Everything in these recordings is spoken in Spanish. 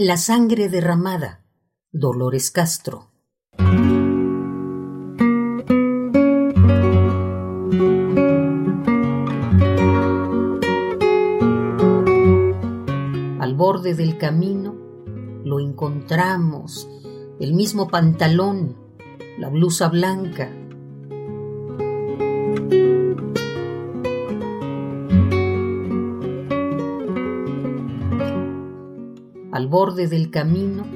La sangre derramada, Dolores Castro. Al borde del camino lo encontramos, el mismo pantalón, la blusa blanca, al borde del camino,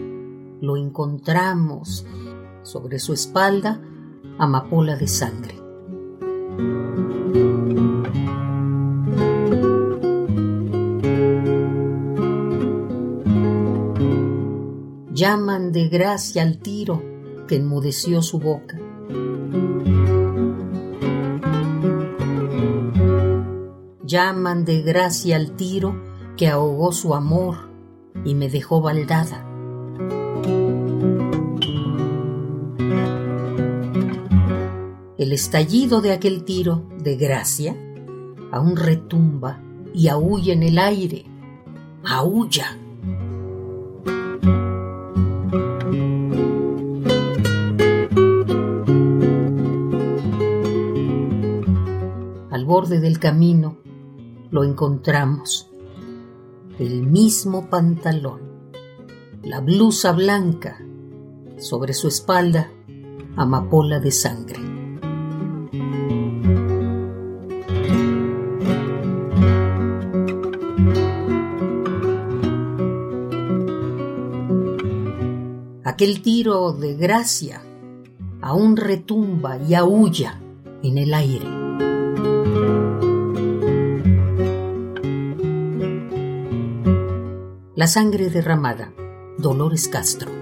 lo encontramos sobre su espalda amapola de sangre. Llaman de gracia al tiro que enmudeció su boca. Llaman de gracia al tiro que ahogó su amor y me dejó baldada. El estallido de aquel tiro de gracia aún retumba y aúlla en el aire. ¡Aúlla! Al borde del camino lo encontramos el mismo pantalón, la blusa blanca, sobre su espalda amapola de sangre. Aquel tiro de gracia aún retumba y aúlla en el aire. La sangre derramada. Dolores Castro.